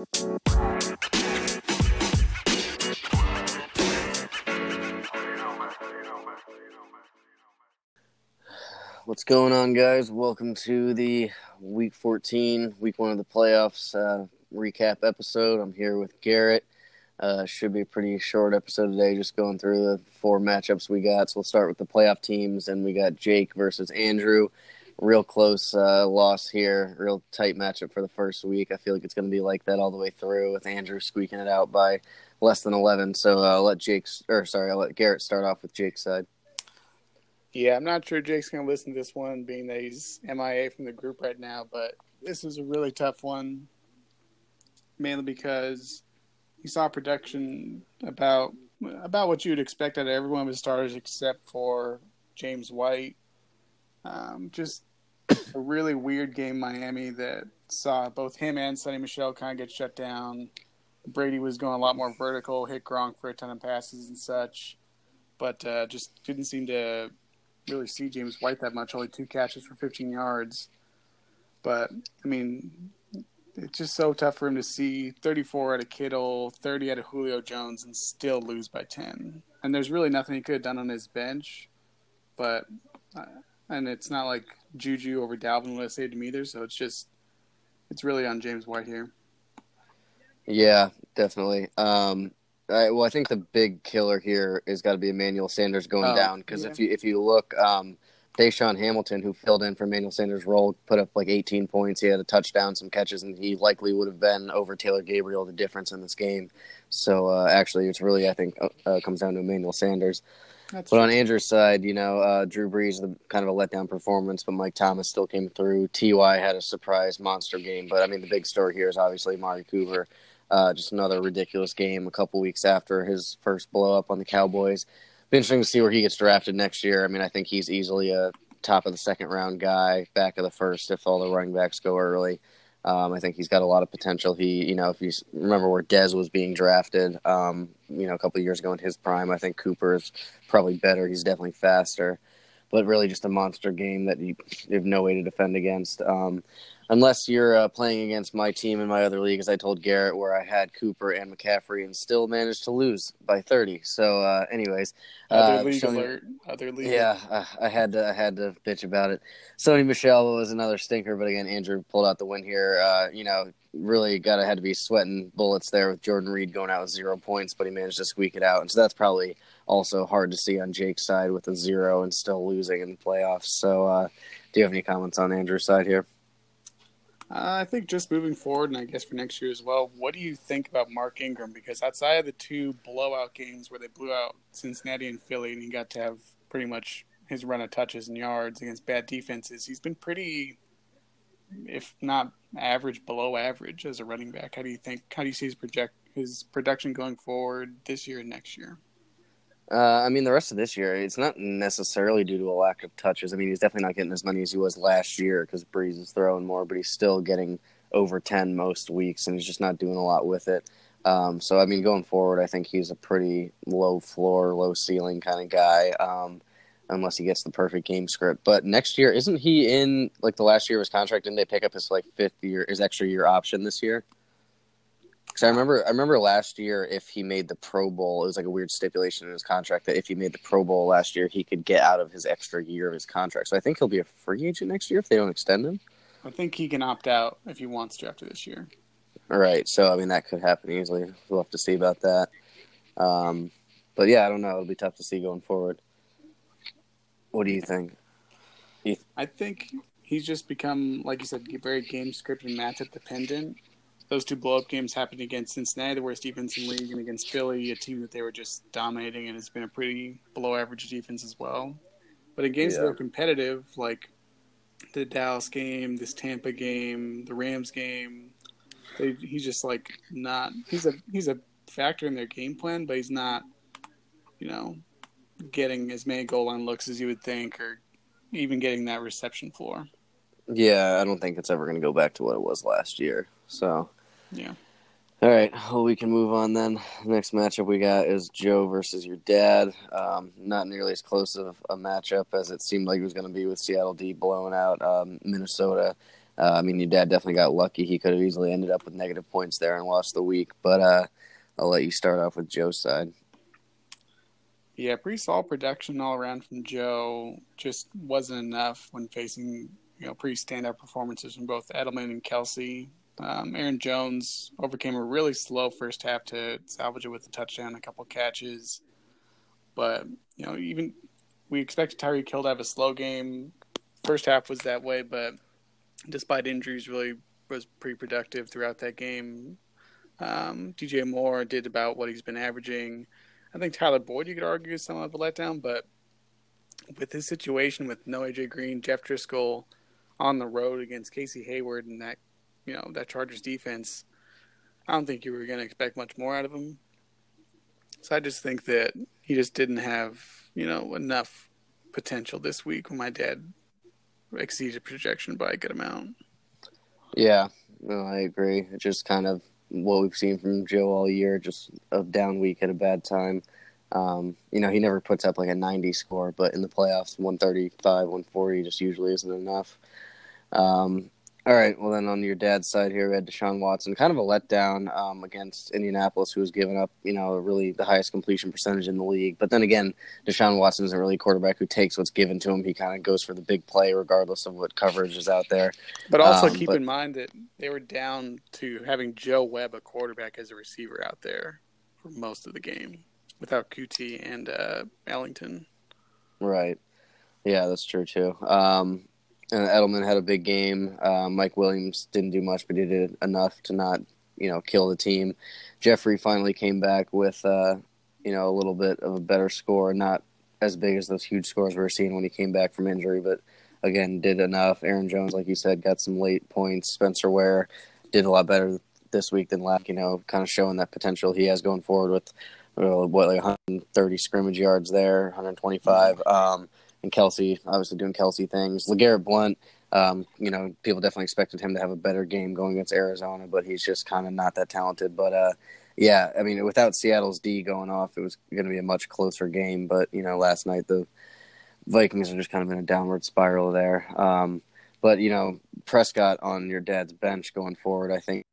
What's going on, guys? Welcome to the Week 14, Week One of the playoffs uh, recap episode. I'm here with Garrett. Uh, should be a pretty short episode today, just going through the four matchups we got. So we'll start with the playoff teams, and we got Jake versus Andrew. Real close uh, loss here, real tight matchup for the first week. I feel like it's going to be like that all the way through, with Andrew squeaking it out by less than 11. So uh, I'll let Jake, or sorry, I'll let Garrett start off with Jake's side. Yeah, I'm not sure Jake's going to listen to this one, being that he's MIA from the group right now. But this is a really tough one, mainly because he saw production about about what you'd expect out of every one of his starters except for James White. Um, just a really weird game, Miami, that saw both him and Sony Michel kind of get shut down. Brady was going a lot more vertical, hit Gronk for a ton of passes and such, but uh, just didn't seem to really see James White that much. Only two catches for 15 yards. But I mean, it's just so tough for him to see 34 out of Kittle, 30 out of Julio Jones, and still lose by 10. And there's really nothing he could have done on his bench. But uh, and it's not like Juju over Dalvin would have saved him either. So it's just it's really on James White here. Yeah, definitely. Um, I, well, I think the big killer here has got to be Emmanuel Sanders going Oh, down because yeah. if you if you look, um, DaeSean Hamilton, who filled in for Emmanuel Sanders' role, put up like 18 points. He had a touchdown, some catches, and he likely would have been over Taylor Gabriel the difference in this game. So uh, actually, it's really I think uh, uh, comes down to Emmanuel Sanders. That's But on Andrew's side, you know, uh, Drew Brees, the kind of a letdown performance, but Mike Thomas still came through. Ty had a surprise monster game, but I mean, the big story here is obviously Mari Cooper. Uh, just another ridiculous game a couple weeks after his first blow up on the Cowboys. Be interesting to see where he gets drafted next year. I mean, I think he's easily a top of the second round guy, back of the first if all the running backs go early. Um, I think he's got a lot of potential. He, you know, if you remember where Dez was being drafted, um, you know, a couple years ago in his prime, I think Cooper is probably better. He's definitely faster, but really just a monster game that you, you have no way to defend against. Um, unless you're uh, playing against my team in my other league, as I told Garrett, where I had Cooper and McCaffrey and still managed to lose by 30. So, uh, anyways, other uh, league Sony- alert. Other league. yeah, uh, I had to I had to bitch about it. Sony Michel was another stinker, but again, Andrew pulled out the win here. Uh, you know, really got to had to be sweating bullets there with Jordan Reed going out with zero points, but he managed to squeak it out, and so that's probably also hard to see on Jake's side with a zero and still losing in the playoffs. So, uh, do you have any comments on Andrew's side here? Uh, I think just moving forward, and I guess for next year as well, what do you think about Mark Ingram? Because outside of the two blowout games where they blew out Cincinnati and Philly, and he got to have pretty much his run of touches and yards against bad defenses, he's been pretty, if not average, below average as a running back. How do you think? How do you see his project his production going forward this year and next year? Uh, I mean, the rest of this year, it's not necessarily due to a lack of touches. I mean, he's definitely not getting as many as he was last year because Brees is throwing more, but he's still getting over 10 most weeks, and he's just not doing a lot with it. Um, so, I mean, going forward, I think he's a pretty low floor, low ceiling kind of guy, um, unless he gets the perfect game script. But next year, isn't he in like the last year of his contract? Didn't they pick up his like fifth year, his extra year option this year? Because I remember, I remember last year, if he made the Pro Bowl, it was like a weird stipulation in his contract that if he made the Pro Bowl last year, he could get out of his extra year of his contract. So I think he'll be a free agent next year if they don't extend him. I think he can opt out if he wants to after this year. All right, so I mean that could happen easily. We'll have to see about that. Um, but yeah, I don't know. It'll be tough to see going forward. What do you think? I think he's just become, like you said, very game script and matchup dependent. Those two blow up games happened against Cincinnati, the worst defense in the league, and against Philly, a team that they were just dominating and it's been a pretty below average defense as well. But in games that are competitive, like the Dallas game, this Tampa game, the Rams game, they, he's just like not. He's a he's a factor in their game plan, but he's not, you know, getting as many goal line looks as you would think, or even getting that reception floor. Yeah, I don't think it's ever going to go back to what it was last year. So, Yeah. all right, well, we can move on then. Next matchup we got is Joe versus your dad. Um, not nearly as close of a matchup as it seemed like it was going to be with Seattle D blowing out um, Minnesota. Uh, I mean, your dad definitely got lucky. He could have easily ended up with negative points there and lost the week. But uh, I'll let you start off with Joe's side. Yeah, pretty solid production all around from Joe. Just wasn't enough when facing you know pretty standout performances from both Edelman and Kelce. Um, Aaron Jones overcame a really slow first half to salvage it with a touchdown, a couple catches. But you know, even we expected Tyreek Hill to have a slow game. First half was that way, but despite injuries, really was pretty productive throughout that game. Um, DJ Moore did about what he's been averaging. I think Tyler Boyd, you could argue, is somewhat of a letdown, but with his situation with no AJ Green, Jeff Driskel on the road against Casey Hayward and that, you know, that Chargers defense, I don't think you were going to expect much more out of him. So I just think that he just didn't have, you know, enough potential this week when my dad exceeded projection by a good amount. Yeah, no, I agree. It just kind of what we've seen from Joe all year, just a down week at a bad time. Um, you know, he never puts up like a 90 score, but in the playoffs, 135, 140 just usually isn't enough. Um, all right. Well, then on your dad's side here, we had Deshaun Watson, kind of a letdown um, against Indianapolis, who was giving up, you know, really the highest completion percentage in the league. But then again, Deshaun Watson isn't really a quarterback who takes what's given to him. He kind of goes for the big play, regardless of what coverage is out there. But also um, keep but, in mind that they were down to having Joe Webb, a quarterback, as a receiver out there for most of the game without Coutee and uh, Ellington. Right. Yeah, that's true too. Um, and Edelman had a big game. Uh, Mike Williams didn't do much, but he did enough to not, you know, kill the team. Jeffery finally came back with, uh, you know, a little bit of a better score, not as big as those huge scores we were seeing when he came back from injury, but again, did enough. Aaron Jones, like you said, got some late points. Spencer Ware did a lot better this week than last, you know, kind of showing that potential he has going forward with, uh, what, like 130 scrimmage yards there, 125. Um, and Kelce, obviously doing Kelce things. LeGarrette Blunt, um, you know, people definitely expected him to have a better game going against Arizona, but he's just kind of not that talented. But uh, yeah, I mean, without Seattle's D going off, it was going to be a much closer game. But you know, last night the Vikings are just kind of in a downward spiral there. Um, but you know, Prescott on your dad's bench going forward, I think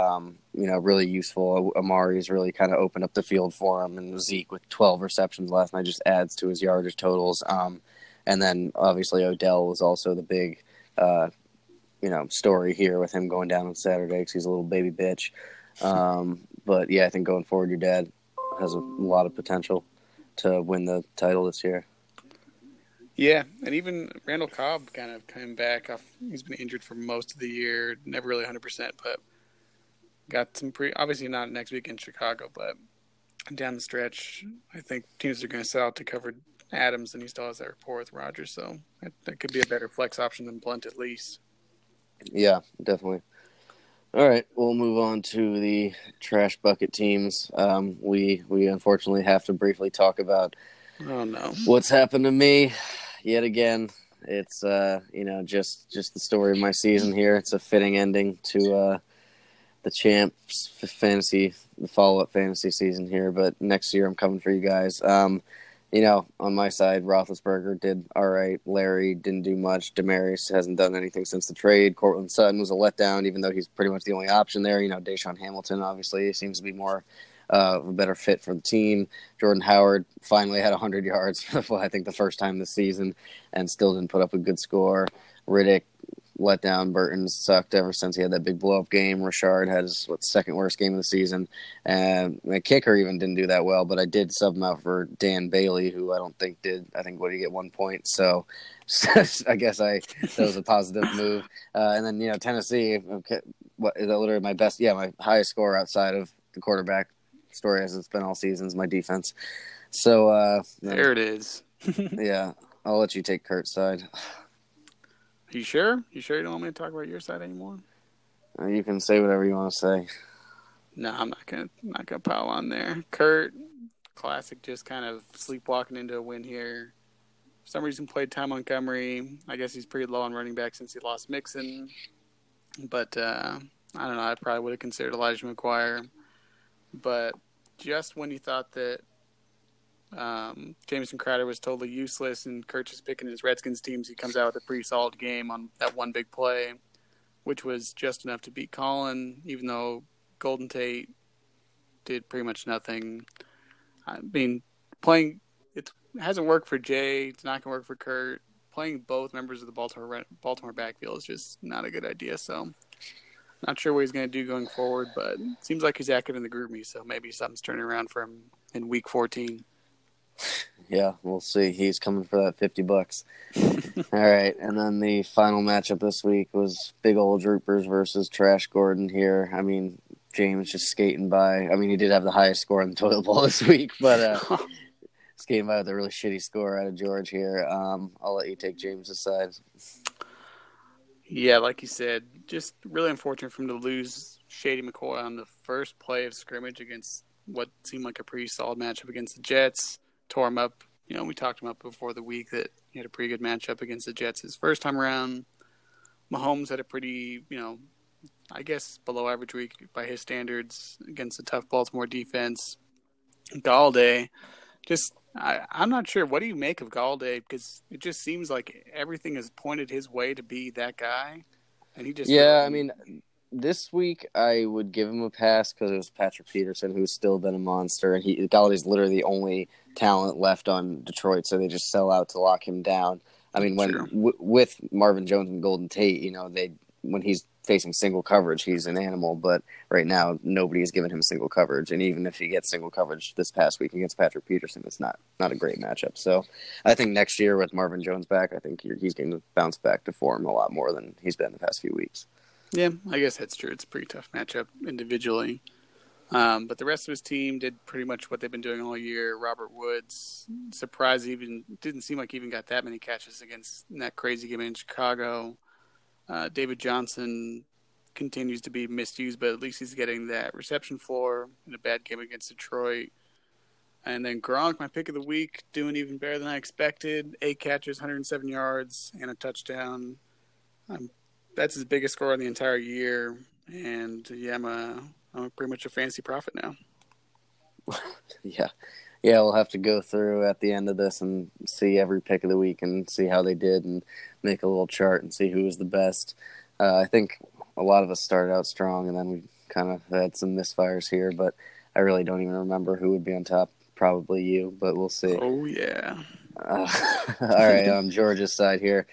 um, you know, really useful. Amari's really kind of opened up the field for him, and Zeke with 12 receptions last night just adds to his yardage totals. Um, and then obviously Odell was also the big, uh, you know, story here with him going down on Saturday because he's a little baby bitch. Um, but yeah, I think going forward, your dad has a lot of potential to win the title this year. Yeah, and even Randall Cobb kind of came back. Off, he's been injured for most of the year, never really 100%, but got some pretty obviously not next week in Chicago, but down the stretch, I think teams are going to set out to cover Adams, and he still has that rapport with Rodgers, so that, that could be a better flex option than Blunt at least. Yeah, definitely. All right, we'll move on to the trash bucket teams. Um, we we unfortunately have to briefly talk about oh no what's happened to me yet again. It's uh, you know just just the story of my season here. It's a fitting ending to uh, the champs fantasy, the follow up fantasy season here. But next year, I'm coming for you guys. Um, you know, on my side, Roethlisberger did all right. Larry didn't do much. Demaryius hasn't done anything since the trade. Courtland Sutton was a letdown, even though he's pretty much the only option there. You know, DaeSean Hamilton obviously seems to be more uh, a better fit for the team. Jordan Howard finally had 100 yards, well, I think the first time this season, and still didn't put up a good score. Riddick let down. Burton sucked ever since he had that big blow up game. Richard had his what second worst game of the season, and the kicker even didn't do that well. But I did sub him out for Dan Bailey, who I don't think did. I think what did he get one point? So, I guess I that was a positive move. Uh, and then you know Tennessee, okay, what is that literally my best? Yeah, my highest score outside of the quarterback story as it's been all seasons. My defense. So uh, there it is. yeah, I'll let you take Kurt's side. You sure? You sure you don't want me to talk about your side anymore? Uh, you can say whatever you want to say. No, I'm not gonna not gonna pile on there. Kurt, classic, just kind of sleepwalking into a win here. For some reason, played Ty Montgomery. I guess he's pretty low on running back since he lost Mixon. But uh, I don't know. I probably would have considered Elijah McGuire. But just when you thought that Um, Jamison Crowder was totally useless, and Kurt is picking his Redskins teams. He comes out with a pretty solid game on that one big play, which was just enough to beat Colin, even though Golden Tate did pretty much nothing. I mean, playing it hasn't worked for Jay. It's not going to work for Kurt. Playing both members of the Baltimore Baltimore backfield is just not a good idea. So, not sure what he's going to do going forward, but seems like he's active in the GroupMe. So maybe something's turning around for him in Week 14. Yeah, we'll see. He's coming for that fifty bucks. All right, and then the final matchup this week was Big Old Droopers versus Trash Gordon. Here, I mean, James just skating by. I mean, he did have the highest score in the toilet bowl this week, but uh, skating by with a really shitty score out of George here. Um, I'll let you take James side. Yeah, like you said, just really unfortunate for him to lose Shady McCoy on the first play of scrimmage against what seemed like a pretty solid matchup against the Jets. Tore him up. You know, we talked him up before the week that he had a pretty good matchup against the Jets his first time around. Mahomes had a pretty, you know, I guess below average week by his standards against a tough Baltimore defense. Golladay, just I, I'm not sure. What do you make of Golladay Because it just seems like everything is pointed his way to be that guy, and he just yeah. Really... I mean, this week I would give him a pass because it was Patrick Peterson who's still been a monster, and he Golladay's literally the only talent left on Detroit, so they just sell out to lock him down. I mean, when w- with Marvin Jones and Golden Tate, you know, they when he's facing single coverage, he's an animal. But right now, nobody has given him single coverage, and even if he gets single coverage this past week against Patrick Peterson, it's not not a great matchup. So I think next year with Marvin Jones back, I think he's going to bounce back to form a lot more than he's been the past few weeks. Yeah, I guess that's true. It's a pretty tough matchup individually. Um, but the rest of his team did pretty much what they've been doing all year. Robert Woods, surprised even didn't seem like he even got that many catches against that crazy game in Chicago. Uh, David Johnson continues to be misused, but at least he's getting that reception floor in a bad game against Detroit. And then Gronk, my pick of the week, doing even better than I expected. Eight catches, 107 yards, and a touchdown. Um, that's his biggest score in the entire year. And yeah, I'm, a, I'm pretty much a fancy profit now. yeah. Yeah, we'll have to go through at the end of this and see every pick of the week and see how they did and make a little chart and see who was the best. Uh, I think a lot of us started out strong and then we kind of had some misfires here, but I really don't even remember who would be on top. Probably you, but we'll see. Oh yeah. Uh, all right, on George's side here,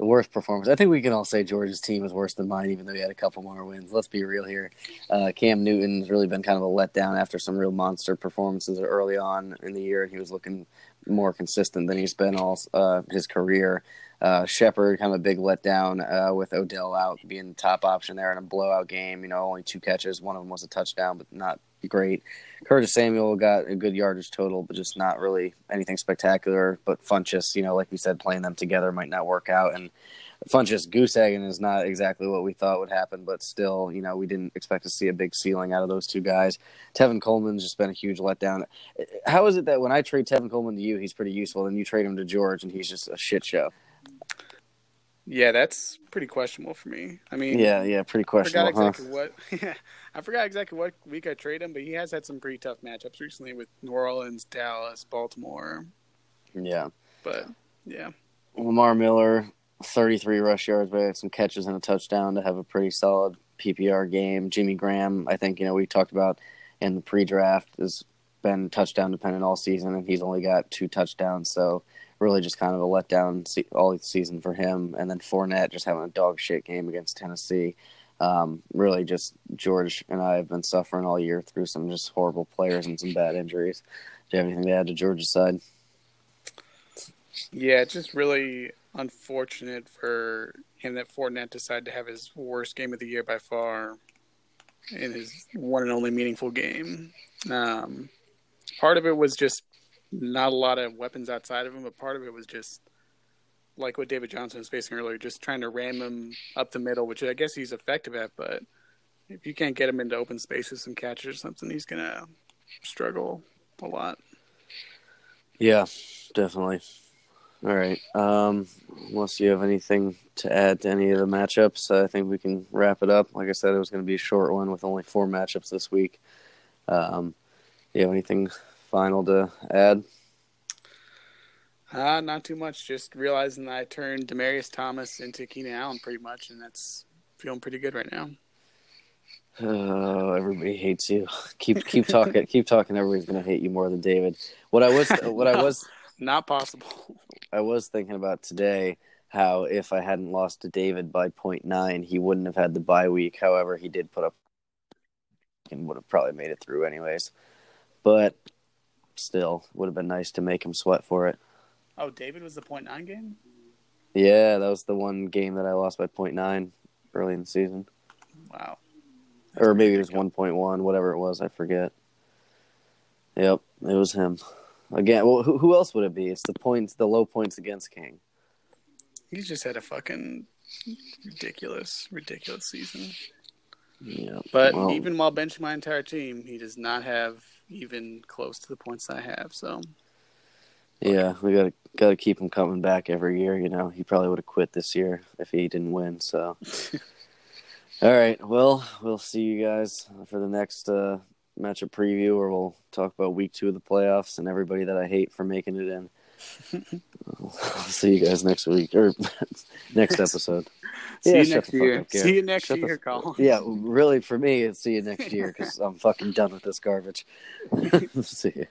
the worst performance. I think we can all say George's team is worse than mine, even though he had a couple more wins. Let's be real here. Uh, Cam Newton's really been kind of a letdown after some real monster performances early on in the year. and He was looking more consistent than he's been all uh, his career. Uh, Shepard kind of a big letdown uh, with Odell out being the top option there in a blowout game. You know, only two catches. One of them was a touchdown, but not great. Curtis Samuel got a good yardage total, but just not really anything spectacular. But Funchess, you know, like we said, playing them together might not work out. And Funchess goose egging is not exactly what we thought would happen, but still, you know, we didn't expect to see a big ceiling out of those two guys. Tevin Coleman's just been a huge letdown. How is it that when I trade Tevin Coleman to you, he's pretty useful, and you trade him to George, and he's just a shit show? Yeah, that's pretty questionable for me. I mean, yeah, yeah, pretty questionable. I forgot exactly huh? what. Yeah, I forgot exactly what week I traded him, but he has had some pretty tough matchups recently with New Orleans, Dallas, Baltimore. Yeah, but yeah, Lamar Miller, thirty-three rush yards, but some catches and a touchdown to have a pretty solid PPR game. Jimmy Graham, I think you know we talked about in the pre-draft has been touchdown dependent all season, and he's only got two touchdowns, so really just kind of a letdown all season for him. And then Fournette just having a dog shit game against Tennessee. Um, really, just George and I have been suffering all year through some just horrible players and some bad injuries. Do you have anything to add to George's side? Yeah, it's just really unfortunate for him that Fournette decided to have his worst game of the year by far in his one and only meaningful game. Um, part of it was just not a lot of weapons outside of him, but part of it was just like what David Johnson was facing earlier, just trying to ram him up the middle, which I guess he's effective at, but if you can't get him into open spaces and catches or something, he's gonna struggle a lot. Yeah, definitely. All right. Um, unless you have anything to add to any of the matchups, I think we can wrap it up. Like I said, it was going to be a short one with only four matchups this week. Um, you have anything final to add? Uh, not too much. Just realizing that I turned Demaryius Thomas into Keenan Allen pretty much, and that's feeling pretty good right now. Oh, everybody hates you. Keep keep talking. keep talking. Everybody's gonna hate you more than David. What I was what I was Not possible. I was thinking about today how if I hadn't lost to David by 0.9, he wouldn't have had the bye week. However, he did put up and would have probably made it through anyways. But still, would have been nice to make him sweat for it. Oh, David was the point nine game. Yeah, that was the one game that I lost by 0.9 early in the season. Wow. or maybe it was 1.1, whatever it was, I forget. Yep, it was him. Again, well, who, who else would it be? It's the points, the low points against King. He's just had a fucking ridiculous, ridiculous season. Yeah, But well, even while benching my entire team, he does not have even close to the points I have. So yeah, we got to got to keep him coming back every year. You know, he probably would have quit this year if he didn't win. So, all right, well, we'll see you guys for the next uh, matchup preview, where we'll talk about week two of the playoffs and everybody that I hate for making it in. I'll see you guys next week or next episode. see Yeah, you next year. up, see you next Shut year, f- Colin. Yeah, really, for me, it's see you next year because I'm fucking done with this garbage. see you.